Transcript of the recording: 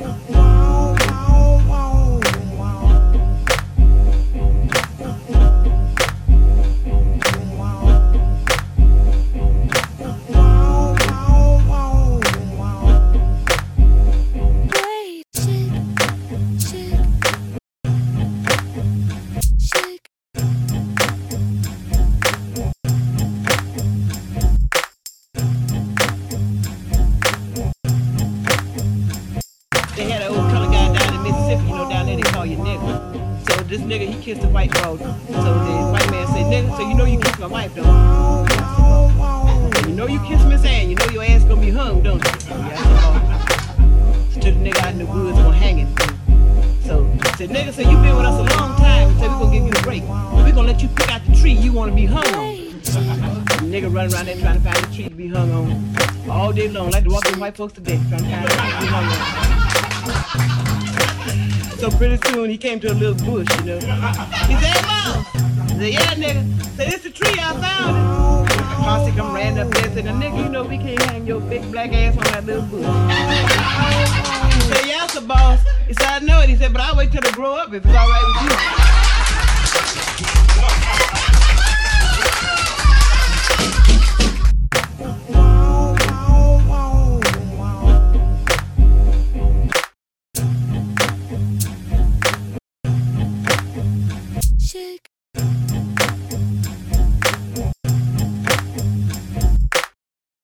Wait, nigga, he kissed a white girl. So the white man said, nigga, so you know you kissed my wife, don't you? You know you kissed Miss Ann, you know your ass gonna be hung, don't you? So, stood the nigga out in the woods gonna hang it. So said, nigga, so you been with us a long time, so we gonna give you a break. we gonna let you pick out the tree you wanna be hung on. Nigga running around there trying to find a tree to be hung on all day long, like the walking white folks today, trying to find a tree to be hung on. So pretty soon he came to a little bush, you know. He said, Mom. He said, yeah, nigga. Say, this the tree I found it. Posse come ran up there and said, nigga, you know we can't hang your big black ass on that little bush. He said, yeah, sir, boss. He said, I know it. He said, but I'll wait till they grow up if it's all right with you. magic.